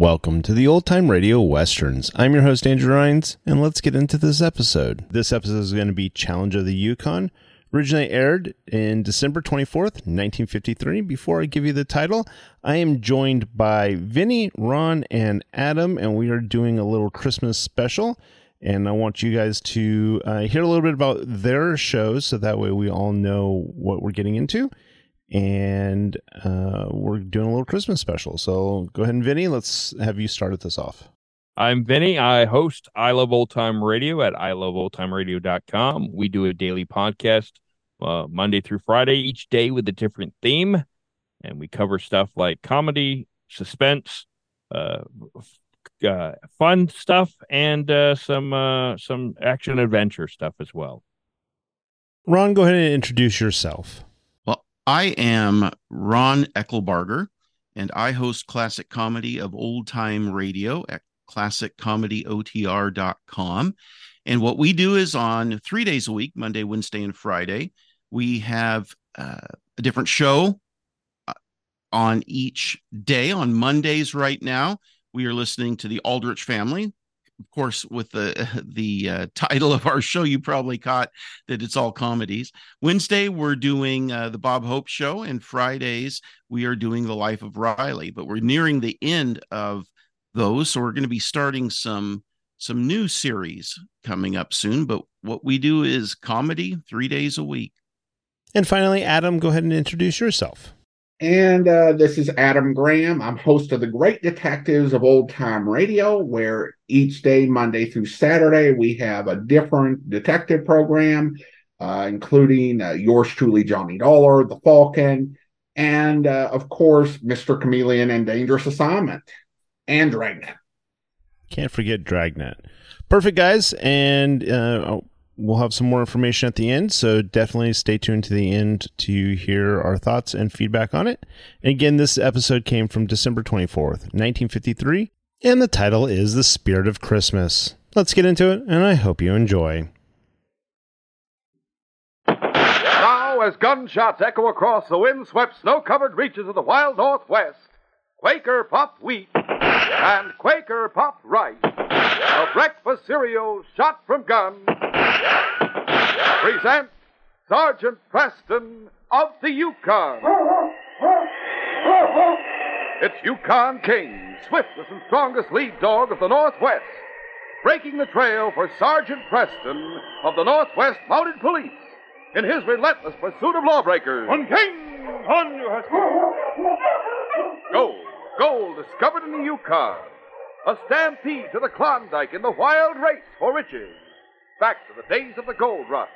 Welcome to the Old Time Radio Westerns. I'm your host, Andrew Rhynes, and let's get into this episode. This episode is going to be Challenge of the Yukon. Originally aired in December 24th, 1953. Before I give you the title, I am joined by Vinny, Ron, and Adam, and we are doing a little Christmas special. And I want you guys to uh, hear a little bit about their shows so that way we all know what we're getting into and uh, we're doing a little Christmas special. So go ahead and Vinny, let's have you started this off. I'm Vinny. I host I Love Old Time Radio at iloveoldtimeradio.com. We do a daily podcast uh, Monday through Friday, each day with a different theme. And we cover stuff like comedy, suspense, uh, uh, fun stuff, and uh, some uh, some action adventure stuff as well. Ron, go ahead and introduce yourself. I am Ron Ecklebarger, and I host classic comedy of old time radio at classiccomedyotr.com. And what we do is on three days a week Monday, Wednesday, and Friday we have uh, a different show uh, on each day. On Mondays, right now, we are listening to the Aldrich family of course, with the the uh, title of our show, you probably caught that it's all comedies. Wednesday, we're doing uh, the Bob Hope Show, and Fridays we are doing the Life of Riley. But we're nearing the end of those, so we're going to be starting some some new series coming up soon. But what we do is comedy three days a week. And finally, Adam, go ahead and introduce yourself. And uh, this is Adam Graham. I'm host of the Great Detectives of Old Time Radio, where each day, Monday through Saturday, we have a different detective program, uh, including uh, yours truly, Johnny Dollar, The Falcon, and uh, of course, Mr. Chameleon and Dangerous Assignment, and Dragnet. Can't forget Dragnet. Perfect, guys. And uh, oh, we'll have some more information at the end. So definitely stay tuned to the end to hear our thoughts and feedback on it. And again, this episode came from December 24th, 1953, and the title is The Spirit of Christmas. Let's get into it, and I hope you enjoy. Now, as gunshots echo across the wind-swept, snow-covered reaches of the wild Northwest, Quaker Puffed Wheat and Quaker Puffed Rice, a breakfast cereal shot from gun, present Sergeant Preston of the Yukon. It's Yukon King, swiftest and strongest lead dog of the Northwest, breaking the trail for Sergeant Preston of the Northwest Mounted Police in his relentless pursuit of lawbreakers. On King! On, you husky! Gold, gold discovered in the Yukon. A stampede to the Klondike in the wild race for riches. Back to the days of the gold rush.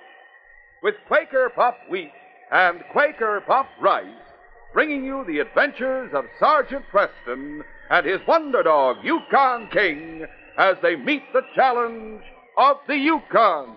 With Quaker Puffed Wheat and Quaker Puffed Rice, bringing you the adventures of Sergeant Preston and his wonder dog, Yukon King, as they meet the challenge of the Yukon.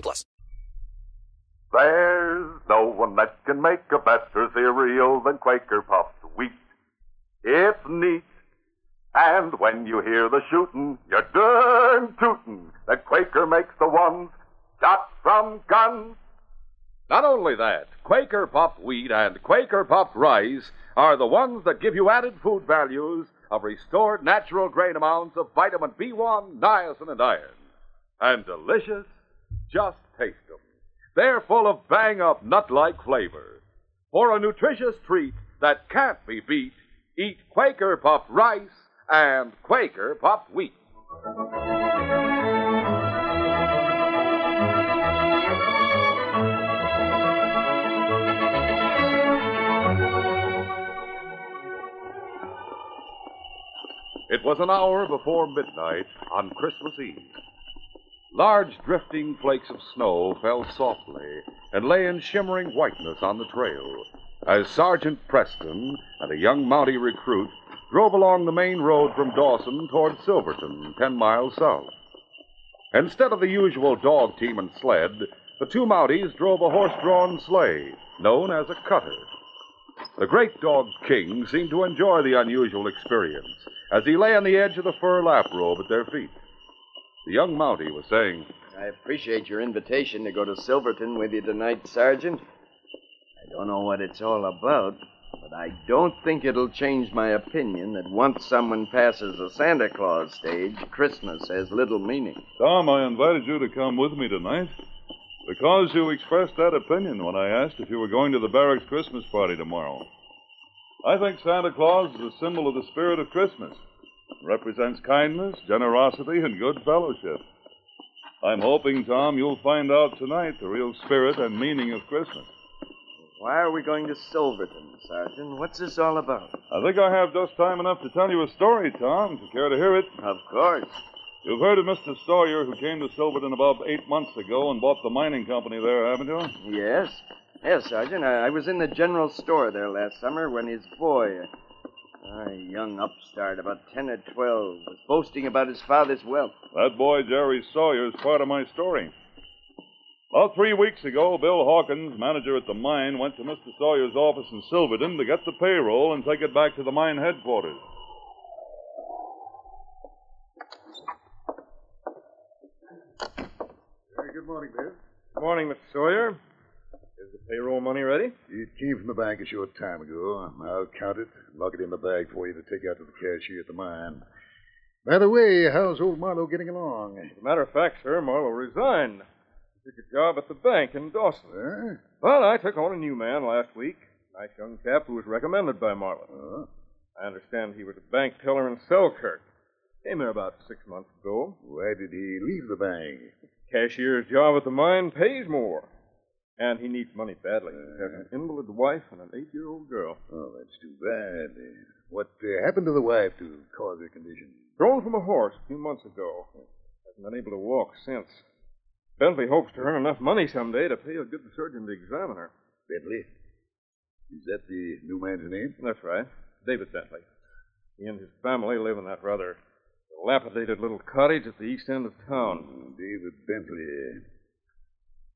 plus. There's no one that can make a better cereal than Quaker Puffed Wheat. It's neat. And when you hear the shooting, you're darn tootin' that Quaker makes the ones shot from guns. Not only that, Quaker Puffed Wheat and Quaker Puffed Rice are the ones that give you added food values of restored natural grain amounts of vitamin B1, niacin, and iron. And delicious, just taste them. They're full of bang up nut like flavor. For a nutritious treat that can't be beat, eat Quaker Puffed Rice and Quaker Puffed Wheat. It was an hour before midnight on Christmas Eve. Large drifting flakes of snow fell softly and lay in shimmering whiteness on the trail as Sergeant Preston and a young Mountie recruit drove along the main road from Dawson toward Silverton, ten miles south. Instead of the usual dog team and sled, the two Mounties drove a horse drawn sleigh known as a cutter. The great dog King seemed to enjoy the unusual experience as he lay on the edge of the fur lap robe at their feet. The young Mountie was saying, I appreciate your invitation to go to Silverton with you tonight, Sergeant. I don't know what it's all about, but I don't think it'll change my opinion that once someone passes the Santa Claus stage, Christmas has little meaning. Tom, I invited you to come with me tonight because you expressed that opinion when I asked if you were going to the barracks Christmas party tomorrow. I think Santa Claus is a symbol of the spirit of Christmas. Represents kindness, generosity, and good fellowship. I'm hoping, Tom, you'll find out tonight the real spirit and meaning of Christmas. Why are we going to Silverton, Sergeant? What's this all about? I think I have just time enough to tell you a story, Tom, if you care to hear it. Of course. You've heard of Mr. Sawyer, who came to Silverton about eight months ago and bought the mining company there, haven't you? Yes. Yes, Sergeant. I, I was in the general store there last summer when his boy, a young upstart about 10 or 12, was boasting about his father's wealth. That boy, Jerry Sawyer, is part of my story. About three weeks ago, Bill Hawkins, manager at the mine, went to Mr. Sawyer's office in Silverton to get the payroll and take it back to the mine headquarters. Good morning, Bill. Good morning, Mr. Sawyer. Is the payroll money ready? It came from the bank a short time ago. I'll count it, and lock it in the bag for you to take out to the cashier at the mine. By the way, how's old Marlowe getting along? As a matter of fact, sir, Marlowe resigned. He took a job at the bank in Dawson. Huh? Well, I took on a new man last week. Nice young chap who was recommended by Marlowe. Uh, I understand he was a bank teller in Selkirk. Came here about six months ago. why did he leave the bank? Cashier's job at the mine pays more. And he needs money badly. He has an invalid wife and an eight year old girl. Oh, that's too bad. What uh, happened to the wife to cause her condition? Thrown from a horse a few months ago. Hasn't been able to walk since. Bentley hopes to earn enough money someday to pay a good surgeon to examine her. Bentley? Is that the new man's name? That's right. David Bentley. He and his family live in that rather dilapidated little cottage at the east end of town. Oh, David Bentley.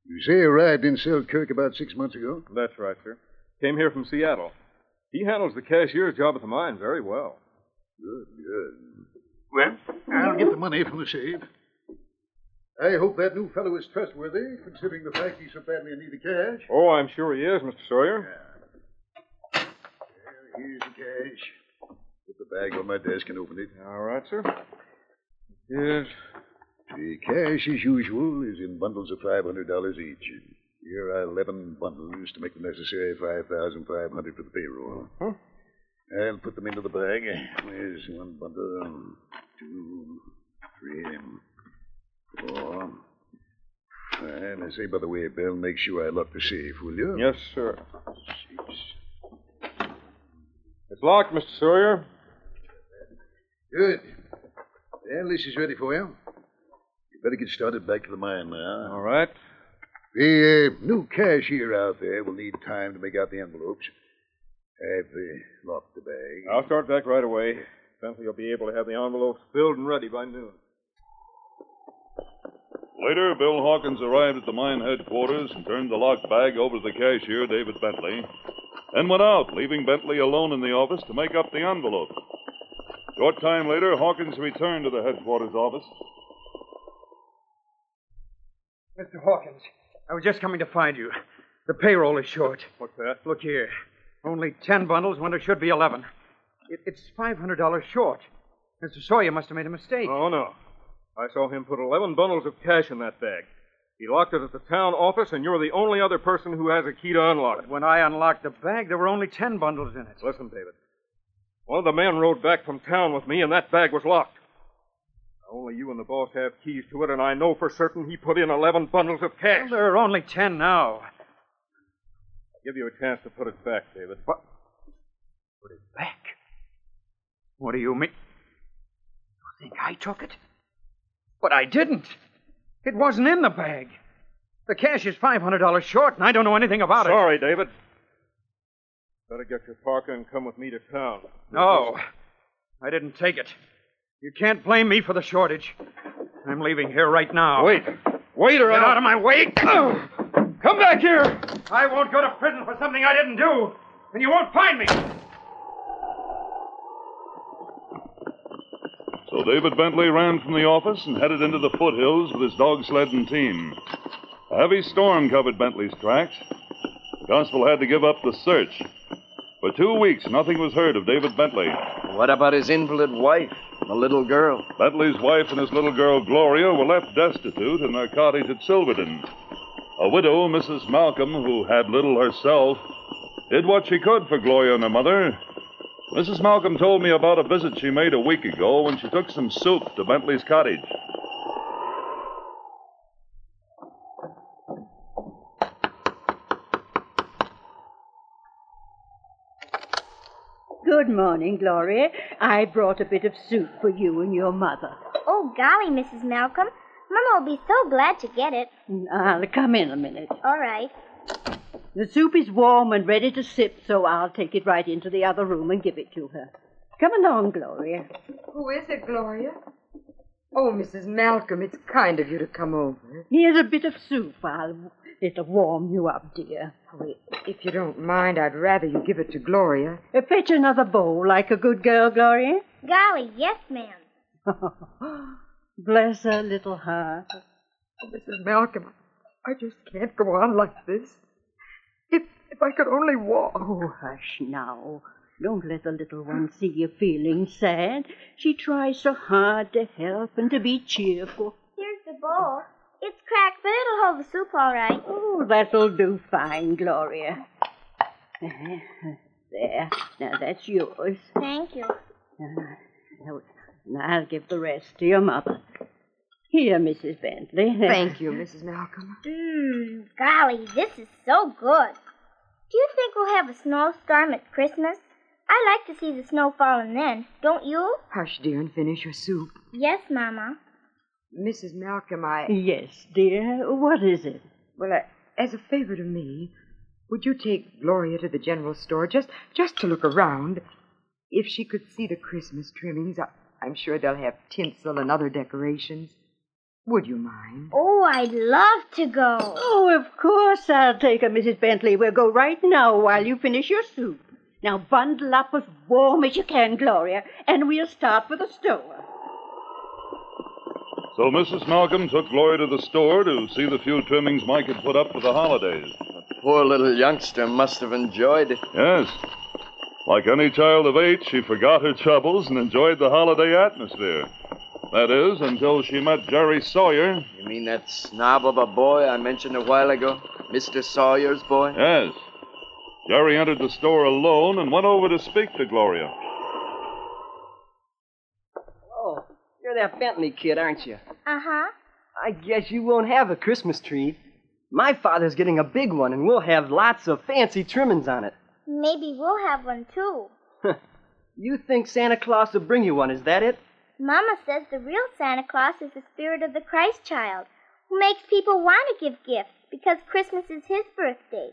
You say he arrived in Selkirk about six months ago? That's right, sir. Came here from Seattle. He handles the cashier's job at the mine very well. Good, good. Well, I'll get the money from the safe. I hope that new fellow is trustworthy, considering the fact he's so badly in need of cash. Oh, I'm sure he is, Mr. Sawyer. Here's the cash. Put the bag on my desk and open it. All right, sir. Yes. The cash, as usual, is in bundles of $500 each. Here are 11 bundles to make the necessary 5500 for the payroll. Huh? I'll put them into the bag. There's one bundle, two, three, four, five, And I say, by the way, Bill, make sure I lock the safe, will you? Yes, sir. It's locked, Mr. Sawyer. Good. Well, this is ready for you. You better get started back to the mine now. All right. The uh, new cashier out there will need time to make out the envelopes. Have uh, locked the bag. I'll start back right away. Bentley will be able to have the envelopes filled and ready by noon. Later, Bill Hawkins arrived at the mine headquarters and turned the locked bag over to the cashier, David Bentley, then went out, leaving Bentley alone in the office to make up the envelope. Short time later, Hawkins returned to the headquarters office. Mr. Hawkins, I was just coming to find you. The payroll is short. What's that? Look here. Only ten bundles when there should be eleven. It, it's $500 short. Mr. Sawyer must have made a mistake. Oh, no. I saw him put 11 bundles of cash in that bag. He locked it at the town office, and you're the only other person who has a key to unlock it. When I unlocked the bag, there were only ten bundles in it. Listen, David. One of the men rode back from town with me, and that bag was locked. Only you and the boss have keys to it, and I know for certain he put in 11 bundles of cash. Well, there are only ten now. I'll give you a chance to put it back, David. What? Put it back? What do you mean? You think I took it? But I didn't. It wasn't in the bag. The cash is $500 short, and I don't know anything about Sorry, it. Sorry, David. Better get your parka and come with me to town. No, I didn't take it. You can't blame me for the shortage. I'm leaving here right now. Wait. Wait, or Get I'll- out of my way. Come back here. I won't go to prison for something I didn't do, and you won't find me. So David Bentley ran from the office and headed into the foothills with his dog sled and team. A heavy storm covered Bentley's tracks. The constable had to give up the search. For two weeks, nothing was heard of David Bentley. What about his invalid wife, the little girl? Bentley's wife and his little girl Gloria were left destitute in their cottage at Silverton. A widow, Mrs. Malcolm, who had little herself, did what she could for Gloria and her mother. Mrs. Malcolm told me about a visit she made a week ago when she took some soup to Bentley's cottage. Morning, Gloria. I brought a bit of soup for you and your mother. Oh, golly, Mrs. Malcolm. Mama will be so glad to get it. Mm, I'll come in a minute. All right. The soup is warm and ready to sip, so I'll take it right into the other room and give it to her. Come along, Gloria. Who is it, Gloria? Oh, Mrs. Malcolm, it's kind of you to come over. Here's a bit of soup. I'll, it'll warm you up, dear. Oh, If you don't mind, I'd rather you give it to Gloria. Uh, fetch another bowl like a good girl, Gloria. Golly, yes, ma'am. Bless her little heart. Oh, Mrs. Malcolm, I just can't go on like this. If if I could only walk. Oh, hush now. Don't let the little one see you feeling sad. She tries so hard to help and to be cheerful. Here's the bowl. It's cracked, but it'll hold the soup all right. Oh, that'll do fine, Gloria. There. Now that's yours. Thank you. Now, now I'll give the rest to your mother. Here, Mrs. Bentley. Thank you, Mrs. Malcolm. Mmm, golly, this is so good. Do you think we'll have a snowstorm at Christmas? I like to see the snow falling then, don't you? Hush, dear, and finish your soup. Yes, Mama. Mrs. Malcolm, I. Yes, dear. What is it? Well, I, as a favor to me, would you take Gloria to the general store just just to look around? If she could see the Christmas trimmings, I, I'm sure they'll have tinsel and other decorations. Would you mind? Oh, I'd love to go. Oh, of course I'll take her, Mrs. Bentley. We'll go right now while you finish your soup. Now bundle up as warm as you can, Gloria, and we'll start for the store. So Mrs. Malcolm took Gloria to the store to see the few trimmings Mike had put up for the holidays. The poor little youngster must have enjoyed it. Yes. Like any child of eight, she forgot her troubles and enjoyed the holiday atmosphere. That is, until she met Jerry Sawyer. You mean that snob of a boy I mentioned a while ago? Mr. Sawyer's boy? Yes. Jerry entered the store alone and went over to speak to Gloria. Oh, you're that Bentley kid, aren't you? Uh huh. I guess you won't have a Christmas tree. My father's getting a big one, and we'll have lots of fancy trimmings on it. Maybe we'll have one too. You think Santa Claus will bring you one, is that it? Mama says the real Santa Claus is the spirit of the Christ child, who makes people want to give gifts because Christmas is his birthday.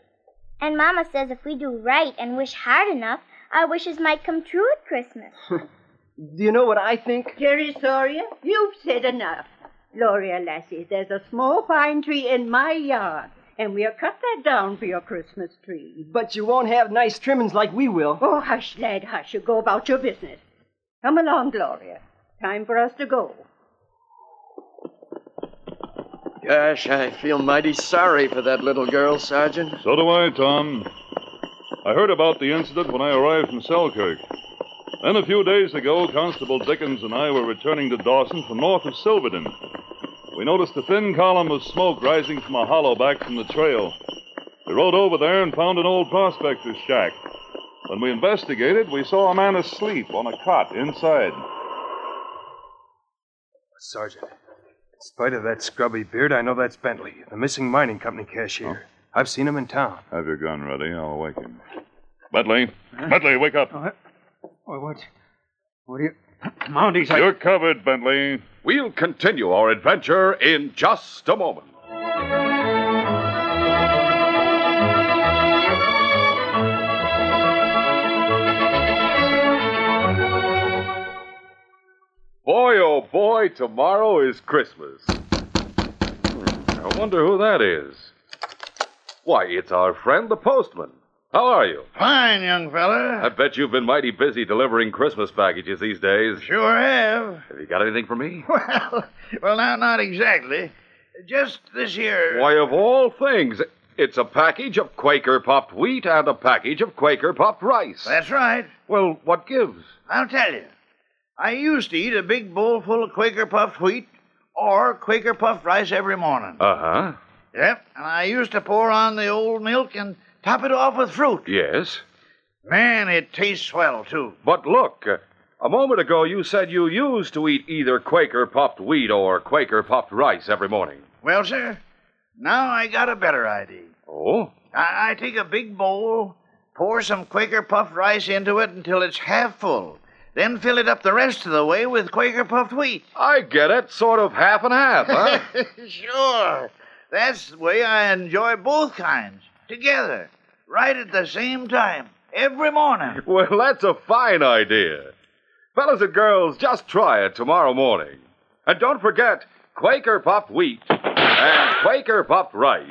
And Mama says if we do right and wish hard enough, our wishes might come true at Christmas. Do you know what I think? Jerry Sawyer, you've said enough. Gloria Lassie, there's a small pine tree in my yard, and we'll cut that down for your Christmas tree. But you won't have nice trimmings like we will. Oh, hush, lad, hush. You go about your business. Come along, Gloria. Time for us to go. Gosh, I feel mighty sorry for that little girl, Sergeant. So do I, Tom. I heard about the incident when I arrived from Selkirk. Then a few days ago, Constable Dickens and I were returning to Dawson from north of Silverton. We noticed a thin column of smoke rising from a hollow back from the trail. We rode over there and found an old prospector's shack. When we investigated, we saw a man asleep on a cot inside. Sergeant, in spite of that scrubby beard, I know that's Bentley, the missing mining company cashier. I've seen him in town. Have your gun ready. I'll wake him. Bentley! Bentley, wake up! Oh, What? What? Do you. Mounties, I. You're covered, Bentley. We'll continue our adventure in just a moment. Boy, oh boy, tomorrow is Christmas. Hmm, I wonder who that is. Why, it's our friend the postman. How are you? Fine, young fella. I bet you've been mighty busy delivering Christmas packages these days. Sure have. Have you got anything for me? Well, well, now, not exactly. Just this here. Why, of all things, it's a package of Quaker puffed wheat and a package of Quaker puffed rice. That's right. Well, what gives? I'll tell you. I used to eat a big bowl full of Quaker puffed wheat or Quaker puffed rice every morning. Uh huh. Yep, and I used to pour on the old milk and top it off with fruit. Yes. Man, it tastes swell, too. But look, uh, a moment ago you said you used to eat either Quaker puffed wheat or Quaker puffed rice every morning. Well, sir, now I got a better idea. Oh? I, I take a big bowl, pour some Quaker puffed rice into it until it's half full, then fill it up the rest of the way with Quaker puffed wheat. I get it. Sort of half and half, huh? sure. That's the way I enjoy both kinds together, right at the same time, every morning. well, that's a fine idea. Fellas and girls, just try it tomorrow morning. And don't forget, Quaker puffed wheat and Quaker puffed rice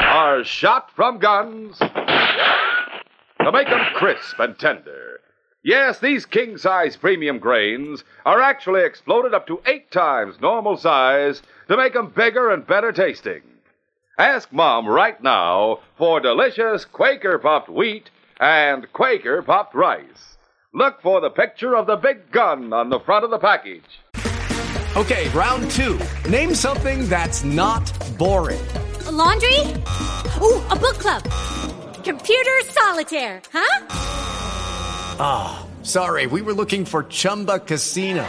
are shot from guns to make them crisp and tender. Yes, these king size premium grains are actually exploded up to eight times normal size to make them bigger and better tasting. Ask Mom right now for delicious Quaker puffed wheat and Quaker puffed rice. Look for the picture of the big gun on the front of the package. Okay, round two. Name something that's not boring. A laundry? Ooh, a book club. Computer solitaire, huh? Ah, sorry, we were looking for Chumba Casino.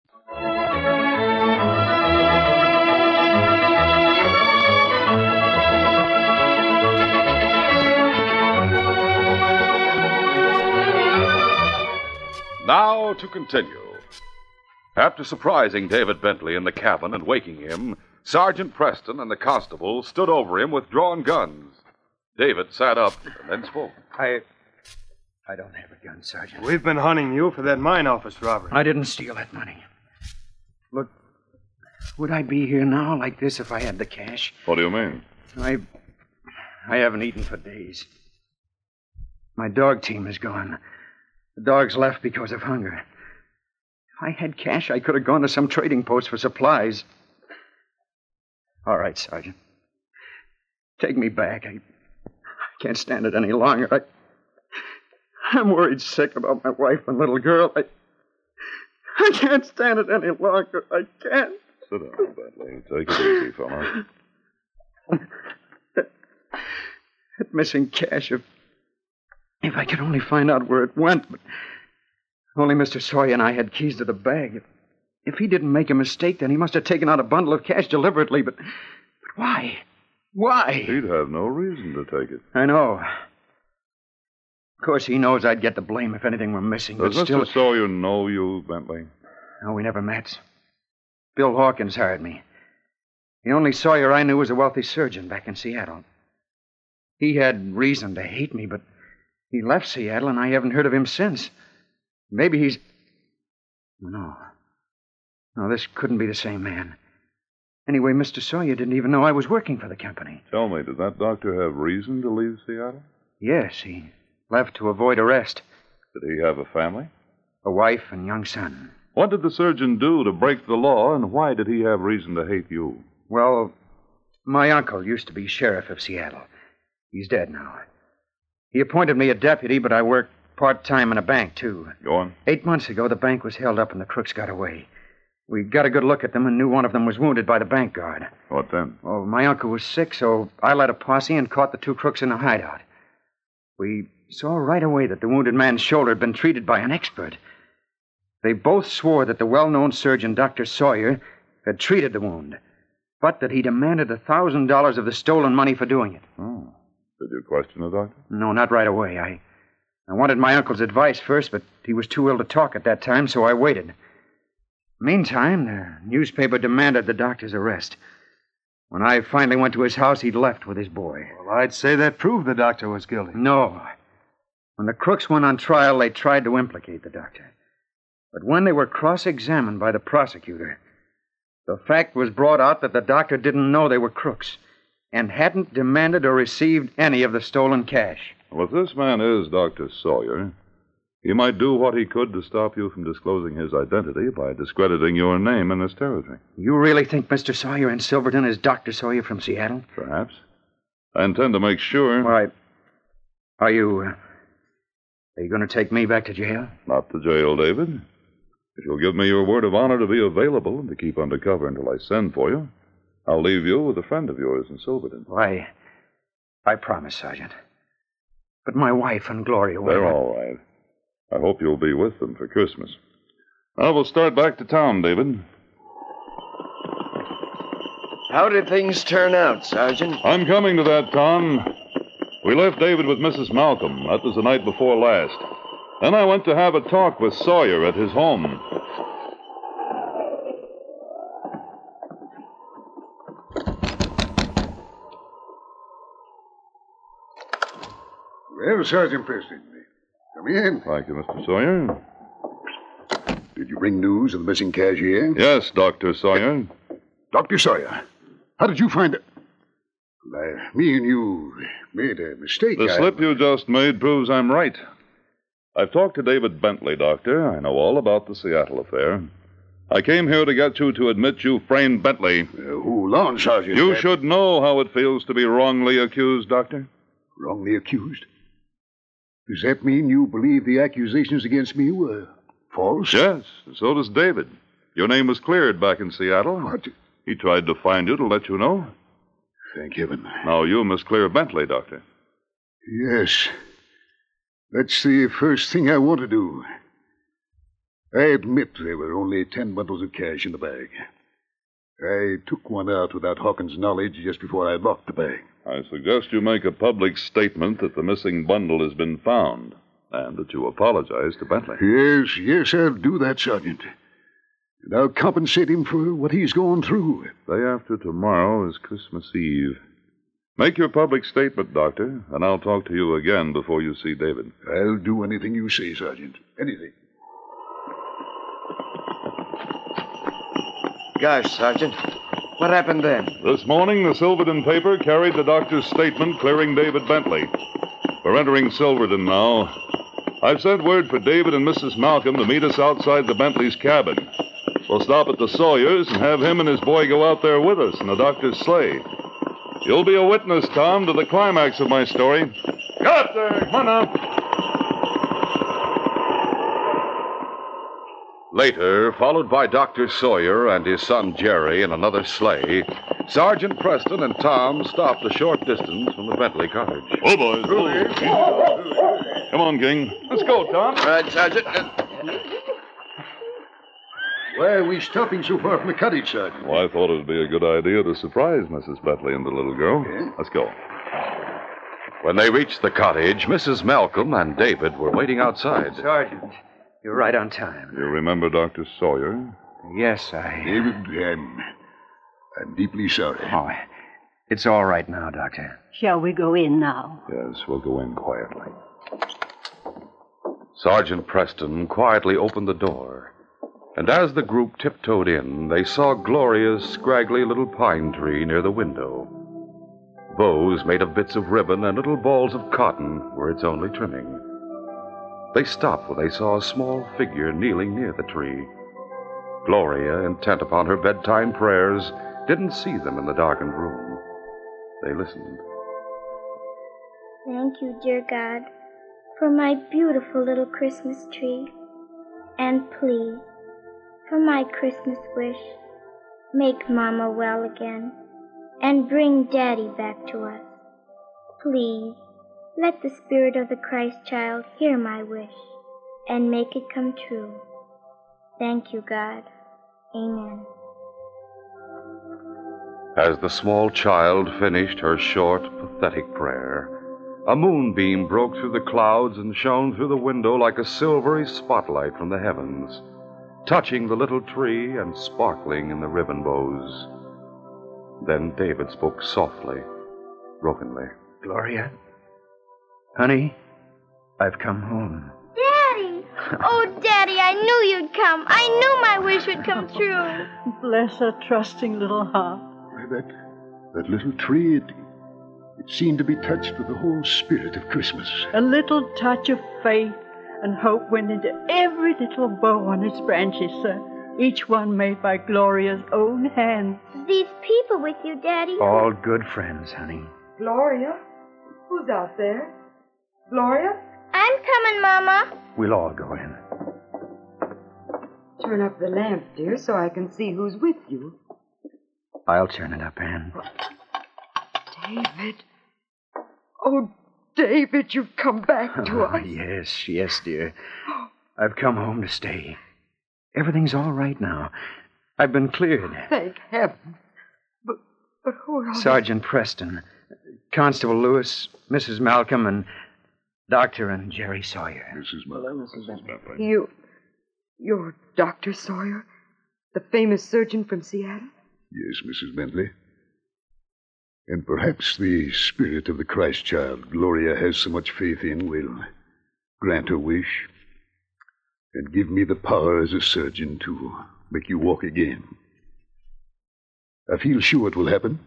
Now to continue. After surprising David Bentley in the cabin and waking him, Sergeant Preston and the constable stood over him with drawn guns. David sat up and then spoke. I. I don't have a gun, Sergeant. We've been hunting you for that mine office robbery. I didn't steal that money. Look, Would I be here now like this if I had the cash? What do you mean? I. I haven't eaten for days. My dog team is gone. The dogs left because of hunger. If I had cash, I could have gone to some trading post for supplies. All right, Sergeant. Take me back. I, I can't stand it any longer. I, I'm worried sick about my wife and little girl. I, I can't stand it any longer. I can't. Sit down, Bentley. Take it easy, fella. That missing cash, if, if I could only find out where it went. But only Mr. Sawyer and I had keys to the bag. If, if he didn't make a mistake, then he must have taken out a bundle of cash deliberately. But, but why? Why? He'd have no reason to take it. I know. Of course, he knows I'd get the blame if anything were missing. Does but still, Mr. Sawyer know you, Bentley? No, we never met. Bill Hawkins hired me. The only Sawyer I knew was a wealthy surgeon back in Seattle. He had reason to hate me, but he left Seattle, and I haven't heard of him since. Maybe he's. Oh, no. No, this couldn't be the same man. Anyway, Mr. Sawyer didn't even know I was working for the company. Tell me, did that doctor have reason to leave Seattle? Yes, he left to avoid arrest. Did he have a family? A wife and young son. What did the surgeon do to break the law, and why did he have reason to hate you? Well, my uncle used to be sheriff of Seattle. He's dead now. He appointed me a deputy, but I worked part time in a bank, too. Go on. Eight months ago, the bank was held up and the crooks got away. We got a good look at them and knew one of them was wounded by the bank guard. What then? Well, my uncle was sick, so I led a posse and caught the two crooks in the hideout. We saw right away that the wounded man's shoulder had been treated by an expert. They both swore that the well known surgeon, Dr. Sawyer, had treated the wound, but that he demanded a thousand dollars of the stolen money for doing it. Oh. Did you question the doctor? No, not right away. I I wanted my uncle's advice first, but he was too ill to talk at that time, so I waited. Meantime, the newspaper demanded the doctor's arrest. When I finally went to his house, he'd left with his boy. Well, I'd say that proved the doctor was guilty. No. When the crooks went on trial, they tried to implicate the doctor. But when they were cross examined by the prosecutor, the fact was brought out that the doctor didn't know they were crooks and hadn't demanded or received any of the stolen cash. Well, if this man is Dr. Sawyer, he might do what he could to stop you from disclosing his identity by discrediting your name in this territory. You really think Mr. Sawyer in Silverton is Dr. Sawyer from Seattle? Perhaps. I intend to make sure. All right. Are you. Uh, are you going to take me back to jail? Not to jail, David. If you'll give me your word of honor to be available and to keep under cover until I send for you, I'll leave you with a friend of yours in Silverton. Why, I promise, Sergeant. But my wife and Gloria will. They're all right. I hope you'll be with them for Christmas. Now we'll start back to town, David. How did things turn out, Sergeant? I'm coming to that, Tom. We left David with Mrs. Malcolm. That was the night before last. Then I went to have a talk with Sawyer at his home. Well, Sergeant Preston, come in. Thank you, Mr. Sawyer. Did you bring news of the missing cashier? Yes, Dr. Sawyer. Dr. Sawyer, how did you find it? Well, me and you made a mistake. The I- slip you just made proves I'm right. I've talked to David Bentley, Doctor. I know all about the Seattle affair. I came here to get you to admit you framed Bentley. Uh, hold on, Sergeant. You That- should know how it feels to be wrongly accused, Doctor. Wrongly accused? Does that mean you believe the accusations against me were false? Yes, so does David. Your name was cleared back in Seattle. What? He tried to find you to let you know. Thank heaven. Now you must clear Bentley, Doctor. Yes. That's the first thing I want to do. I admit there were only ten bundles of cash in the bag. I took one out without Hawkins' knowledge just before I locked the bag. I suggest you make a public statement that the missing bundle has been found and that you apologize to Bentley. Yes, yes, I'll do that, Sergeant. And I'll compensate him for what he's gone through. Day after tomorrow is Christmas Eve. Make your public statement, Doctor, and I'll talk to you again before you see David. I'll do anything you say, Sergeant. Anything. Gosh, Sergeant. What happened then? This morning, the Silverton paper carried the doctor's statement clearing David Bentley. We're entering Silverton now. I've sent word for David and Mrs. Malcolm to meet us outside the Bentley's cabin. We'll stop at the Sawyers and have him and his boy go out there with us in the doctor's sleigh. You'll be a witness, Tom, to the climax of my story. Got there! Come on. Later, followed by Dr. Sawyer and his son Jerry in another sleigh, Sergeant Preston and Tom stopped a short distance from the Bentley cottage. Oh, boys. Come on, King. Let's go, Tom. All right, Sergeant. Uh, Why are we stopping so far from the cottage, Sergeant? Well, I thought it'd be a good idea to surprise Mrs. Bentley and the little girl. Let's go. When they reached the cottage, Mrs. Malcolm and David were waiting outside. Sergeant, you're right on time. You remember Dr. Sawyer? Yes, I. David, I'm, I'm deeply sorry. Oh, it's all right now, Doctor. Shall we go in now? Yes, we'll go in quietly. Sergeant Preston quietly opened the door, and as the group tiptoed in, they saw Gloria's scraggly little pine tree near the window. Bows made of bits of ribbon and little balls of cotton were its only trimming. They stopped when they saw a small figure kneeling near the tree. Gloria, intent upon her bedtime prayers, didn't see them in the darkened room. They listened. Thank you, dear God, for my beautiful little Christmas tree. And please, for my Christmas wish, make Mama well again and bring Daddy back to us. Please, let the Spirit of the Christ child hear my wish and make it come true. Thank you, God. Amen. As the small child finished her short, pathetic prayer, a moonbeam broke through the clouds and shone through the window like a silvery spotlight from the heavens, touching the little tree and sparkling in the ribbon bows. Then David spoke softly, brokenly. Gloria? Honey, I've come home. Daddy! Oh, Daddy, I knew you'd come. I knew my wish would come true. Bless her trusting little heart. That, that little tree, it, it seemed to be touched with the whole spirit of Christmas. A little touch of faith and hope went into every little bow on its branches, sir. Each one made by Gloria's own hands. These people with you, Daddy. All good friends, honey. Gloria? Who's out there? Gloria? I'm coming, Mama. We'll all go in. Turn up the lamp, dear, so I can see who's with you. I'll turn it up, Anne. David. Oh, David, you've come back to Oh, us. yes, yes, dear. I've come home to stay. Everything's all right now. I've been cleared. Thank heaven. But, but who are all Sergeant Preston, Constable Lewis, Mrs. Malcolm, and Doctor and Jerry Sawyer. Mrs. Malcolm. You. You're Dr. Sawyer? The famous surgeon from Seattle? Yes, Mrs. Bentley. And perhaps the spirit of the Christ child Gloria has so much faith in will grant her wish and give me the power as a surgeon to make you walk again. I feel sure it will happen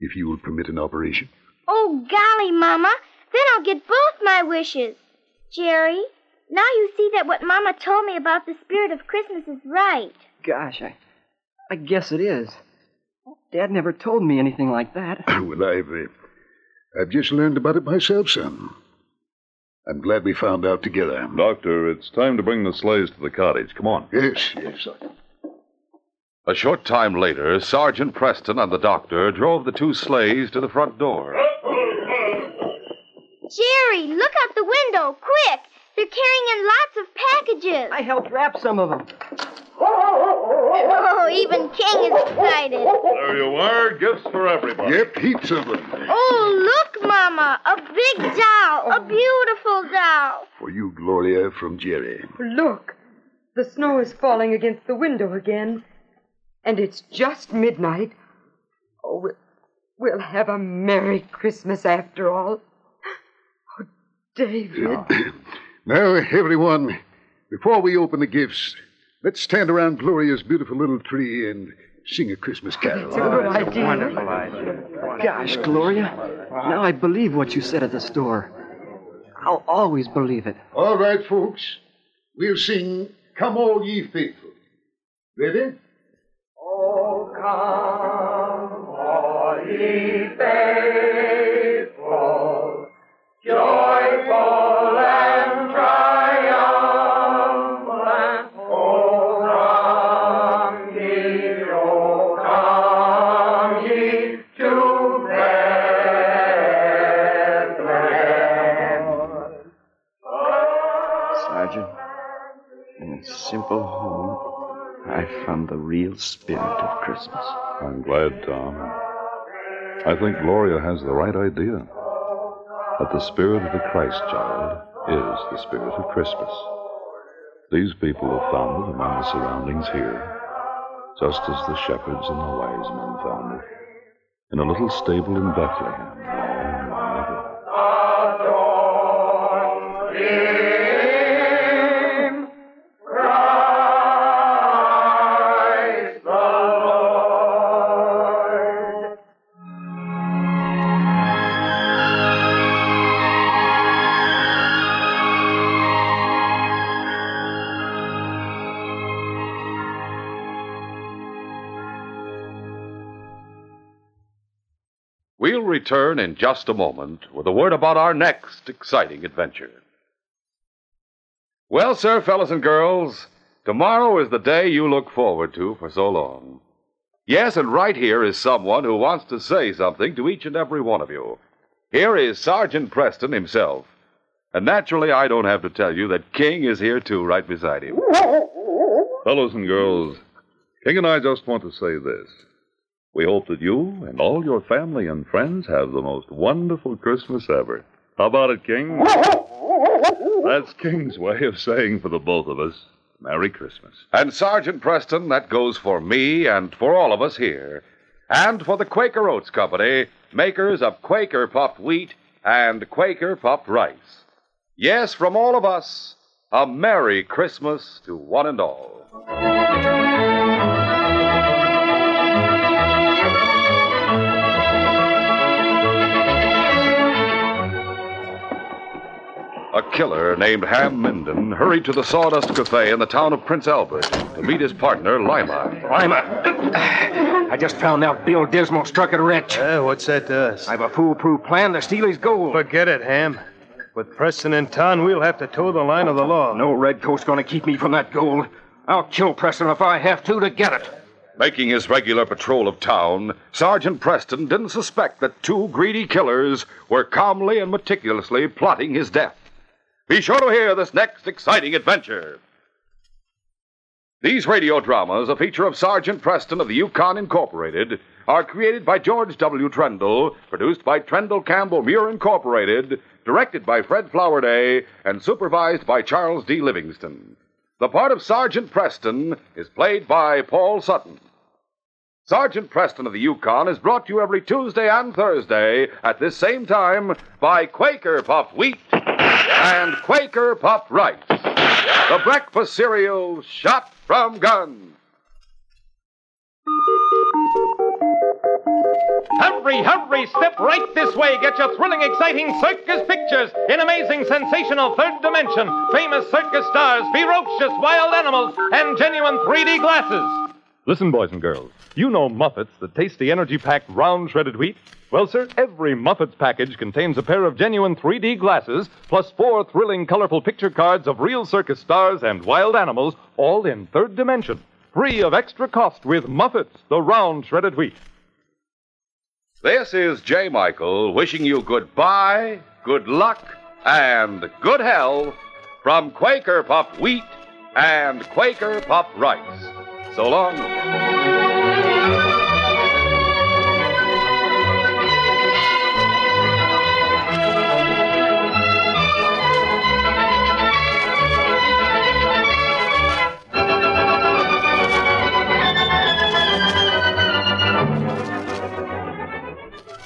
if you will permit an operation. Oh, golly, Mama. Then I'll get both my wishes. Jerry, now you see that what Mama told me about the spirit of Christmas is right. Gosh, I, I guess it is. Dad never told me anything like that. well, I've, uh, I've just learned about it myself, son. I'm glad we found out together. Doctor, it's time to bring the sleighs to the cottage. Come on. Yes, yes, Sergeant. A short time later, Sergeant Preston and the doctor drove the two sleighs to the front door. Jerry, look out the window, quick! They're carrying in lots of packages. I helped wrap some of them. Oh, even King is excited. There you are. Gifts for everybody. Yep, heaps of them. Oh, look, Mama, a big doll, a oh. beautiful doll. For you, Gloria, from Jerry. Look, the snow is falling against the window again. And it's just midnight. Oh, we'll have a Merry Christmas after all. Oh, David. Now, everyone, before we open the gifts, Let's stand around Gloria's beautiful little tree and sing a Christmas carol. It's a good idea. Wonderful idea. Gosh, Gloria. Now I believe what you said at the store. I'll always believe it. All right, folks. We'll sing Come All Ye Faithful. Ready? Oh, come, all ye faithful, home, I found the real spirit of Christmas. I'm glad, Tom. I think Gloria has the right idea. That the spirit of the Christ child is the spirit of Christmas. These people have found it among the surroundings here, just as the shepherds and the wise men found it in a little stable in Bethlehem long, long ago. Return in just a moment with a word about our next exciting adventure. Well, sir, fellas and girls, tomorrow is the day you look forward to for so long. Yes, and right here is someone who wants to say something to each and every one of you. Here is Sergeant Preston himself. And naturally, I don't have to tell you that King is here too, right beside him. Fellows and girls, King and I just want to say this. We hope that you and all your family and friends have the most wonderful Christmas ever. How about it, King? That's King's way of saying for the both of us, Merry Christmas. And Sergeant Preston, that goes for me and for all of us here. And for the Quaker Oats Company, makers of Quaker puffed wheat and Quaker puffed rice. Yes, from all of us, a Merry Christmas to one and all. A killer named Ham Minden hurried to the Sawdust Cafe in the town of Prince Albert to meet his partner, Lima. Lima. I just found out Bill Dismal struck it rich. Uh, what's that to us? I've a foolproof plan to steal his gold. Forget it, Ham. With Preston in town, we'll have to toe the line of the law. No redcoat's going to keep me from that gold. I'll kill Preston if I have to to get it. Making his regular patrol of town, Sergeant Preston didn't suspect that two greedy killers were calmly and meticulously plotting his death. Be sure to hear this next exciting adventure. These radio dramas, a feature of Sergeant Preston of the Yukon Incorporated, are created by George W. Trendle, produced by Trendle Campbell Muir Incorporated, directed by Fred Flowerday, and supervised by Charles D. Livingston. The part of Sergeant Preston is played by Paul Sutton. Sergeant Preston of the Yukon is brought to you every Tuesday and Thursday at this same time by Quaker Puffed Wheat and Quaker Puffed Rice, the breakfast cereal shot from guns. Hurry, hurry, step right this way. Get your thrilling, exciting circus pictures in amazing, sensational third dimension. Famous circus stars, ferocious wild animals, and genuine 3D glasses. Listen, boys and girls. You know Muffets, the tasty, energy packed, round shredded wheat? Well, sir, every Muffets package contains a pair of genuine 3D glasses, plus four thrilling, colorful picture cards of real circus stars and wild animals, all in third dimension. Free of extra cost with Muffets, the round shredded wheat. This is Jay Michael wishing you goodbye, good luck, and good health from Quaker Puffed Wheat and Quaker Puffed Rice. So long.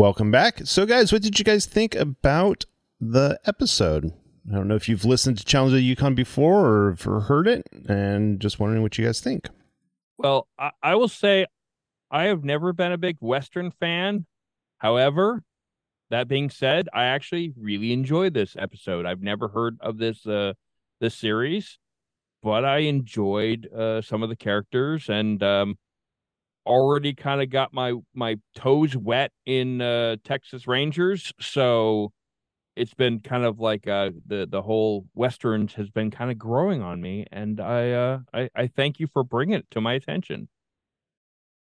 Welcome back. So, guys, what did you guys think about the episode? I don't know if you've listened to Challenge of the Yukon before or heard it, and just wondering what you guys think. Well, I, I will say I have never been a big Western fan. However, that being said, I actually really enjoyed this episode. I've never heard of this uh this series, but I enjoyed uh some of the characters and um already kind of got my my toes wet in uh Texas Rangers, so it's been kind of like uh the the whole westerns has been kind of growing on me and I uh I I thank you for bringing it to my attention.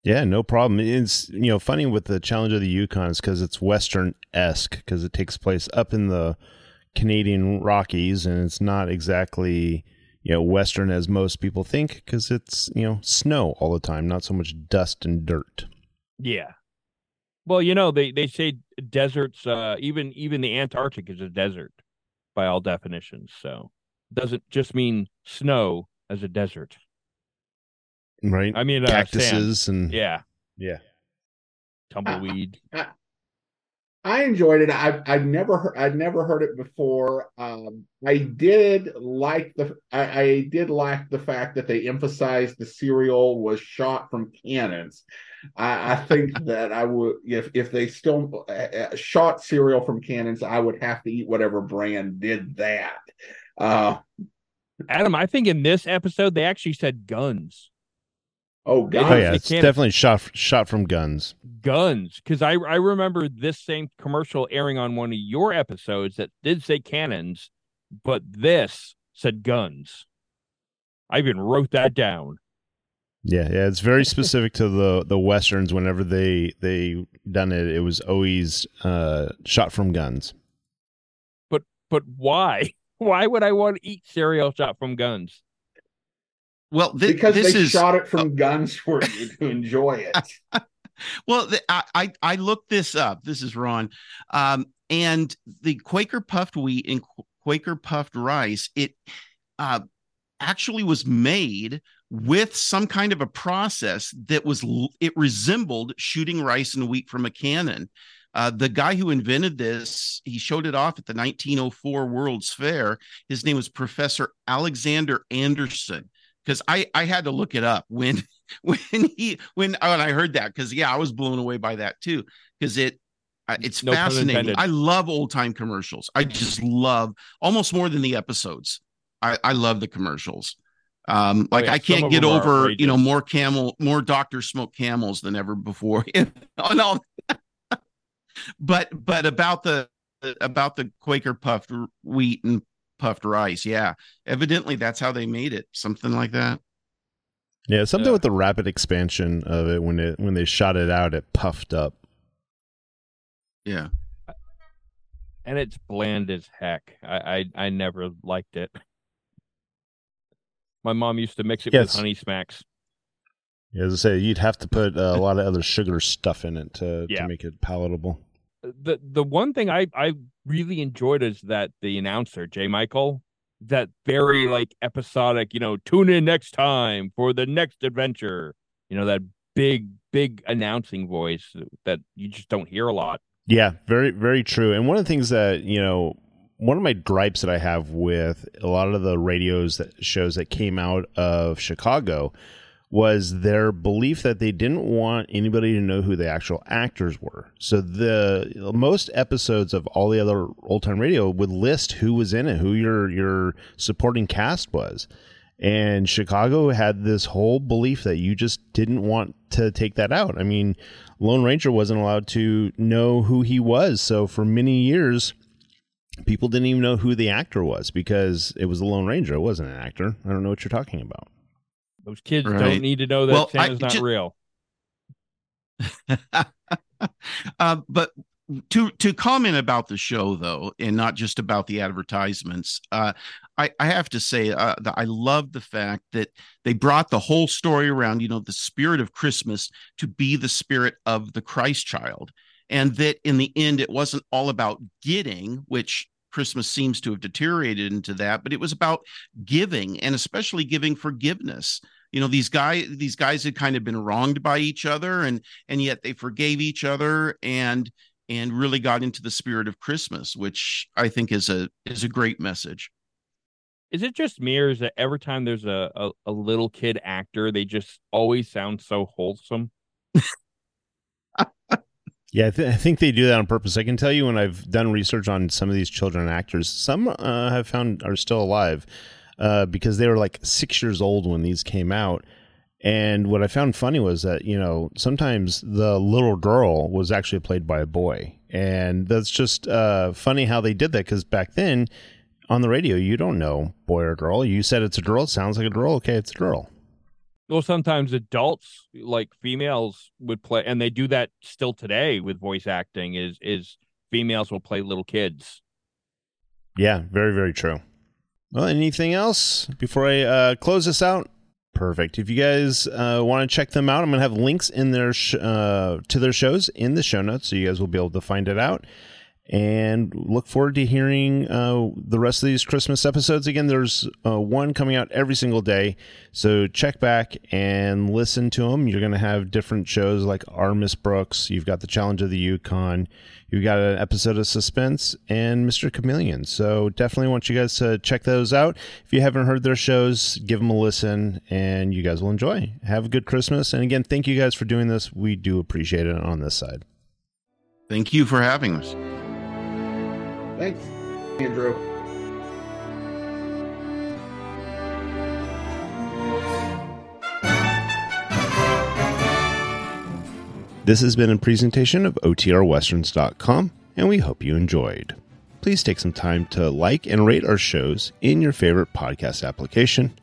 Yeah, no problem. It's you know funny with the challenge of the Yukon is because it's Western esque because it takes place up in the Canadian Rockies and it's not exactly you know Western as most people think because it's you know snow all the time, not so much dust and dirt. Yeah. Well, you know they they say deserts. Uh, even even the Antarctic is a desert by all definitions. So doesn't just mean snow as a desert. Right. I mean, uh, cactuses sand. and yeah, yeah, tumbleweed. I, enjoyed it. I've I've never heard I'd never heard it before. Um, I did like the I, I did like the fact that they emphasized the serial was shot from cannons. I, I think that I would if if they still uh, uh, shot cereal from cannons, I would have to eat whatever brand did that. Uh, Adam, I think in this episode they actually said guns. Oh, guns! Oh yeah, it's definitely shot shot from guns. guns because I I remember this same commercial airing on one of your episodes that did say cannons, but this said guns. I even wrote that down. Yeah, yeah, it's very specific to the the westerns. Whenever they they done it, it was always uh, shot from guns. But but why? Why would I want to eat cereal shot from guns? Well, thi- because this they is shot it from guns for you to enjoy it. well, I, I I looked this up. This is Ron, um, and the Quaker puffed wheat and Qu- Quaker puffed rice. It uh, actually was made with some kind of a process that was it resembled shooting rice and wheat from a cannon. Uh, the guy who invented this, he showed it off at the 1904 World's Fair. His name was Professor Alexander Anderson. Because I I had to look it up when when he when when I heard that because yeah I was blown away by that too because it it's No fascinating. I love old time commercials. I just love almost more than the episodes. I I love the commercials. Um, Oh, like yeah, I can't get over you know more camel more Doctor Smoke camels than ever before. oh no, but but about the about the Quaker puffed wheat and puffed rice, yeah, evidently that's how they made it, something like that. Yeah, something with the rapid expansion of it when it when they shot it out, it puffed up. Yeah. And it's bland as heck. I I, I never liked it. My mom used to mix it Yes. with honey smacks. Yeah, as I say, you'd have to put uh, a lot of other sugar stuff in it to, Yeah. to make it palatable. The the one thing I I really enjoyed is that the announcer Jay Michael, that very like episodic, you know, tune in next time for the next adventure. You know that big big announcing voice that you just don't hear a lot. Yeah, very very true. And one of the things that you know, one of my gripes that I have with a lot of the radios that shows that came out of Chicago was their belief that they didn't want anybody to know who the actual actors were. So the most episodes of all the other old time radio would list who was in it, who your your supporting cast was. And Chicago had this whole belief that you just didn't want to take that out. I mean, Lone Ranger wasn't allowed to know who he was. So for many years, people didn't even know who the actor was because it was the Lone Ranger. It wasn't an actor. I don't know what you're talking about. Those kids Right. don't need to know that Well, I Santa's not ju- real. uh, but to to comment about the show though, and not just about the advertisements, uh, I I have to say uh, that I love the fact that they brought the whole story around, you know, the spirit of Christmas to be the spirit of the Christ child, and that in the end it wasn't all about getting, which Christmas seems to have deteriorated into that, but it was about giving, and especially giving forgiveness you know these guys these guys had kind of been wronged by each other and and yet they forgave each other and and really got into the spirit of Christmas, which I think is a is a great message. Is it just me, or is it every time there's a, a, a little kid actor, they just always sound so wholesome? Yeah, I, th- I think they do that on purpose. I can tell you when I've done research on some of these children actors, some uh, have found are still alive uh, because they were like six years old when these came out. And what I found funny was that, you know, sometimes the little girl was actually played by a boy. And that's just uh, funny how they did that because back then on the radio, you don't know boy or girl. You said it's a girl, it sounds like a girl. Okay, it's a girl. Well, sometimes adults, like females, would play, and they do that still today with voice acting. Is is females will play little kids. Yeah, very very true. Well, anything else before I uh, close this out? Perfect. If you guys uh, want to check them out, I'm going to have links in their sh- uh, to their shows in the show notes, so you guys will be able to find it out. And look forward to hearing uh, the rest of these Christmas episodes. Again, there's uh, one coming out every single day, so check back and listen to them. You're going to have different shows like Our Brooks. You've got the Challenge of the Yukon. You've got an episode of Suspense and Mr. Chameleon. So definitely want you guys to check those out. If you haven't heard their shows, give them a listen, and you guys will enjoy. Have a good Christmas. And again, thank you guys for doing this. We do appreciate it on this side. Thank you for having us. Thanks, Andrew. This has been a presentation of OTRWesterns.com, and we hope you enjoyed. Please take some time to like and rate our shows in your favorite podcast application.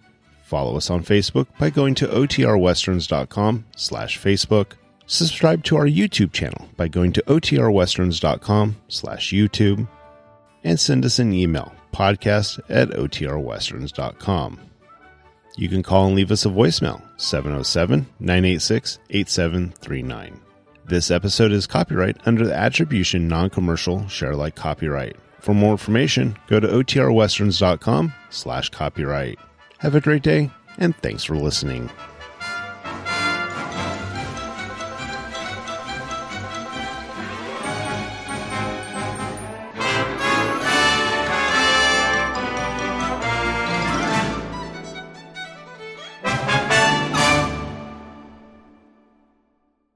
Follow us on Facebook by going to OTRWesterns.com slash Facebook. Subscribe to our YouTube channel by going to OTRWesterns.com slash YouTube. And send us an email, podcast at OTRWesterns.com. You can call and leave us a voicemail, 707 986 8739. This episode is copyright under the attribution non commercial share like copyright. For more information, go to otrwesterns.com slash copyright. Have a great day, and thanks for listening.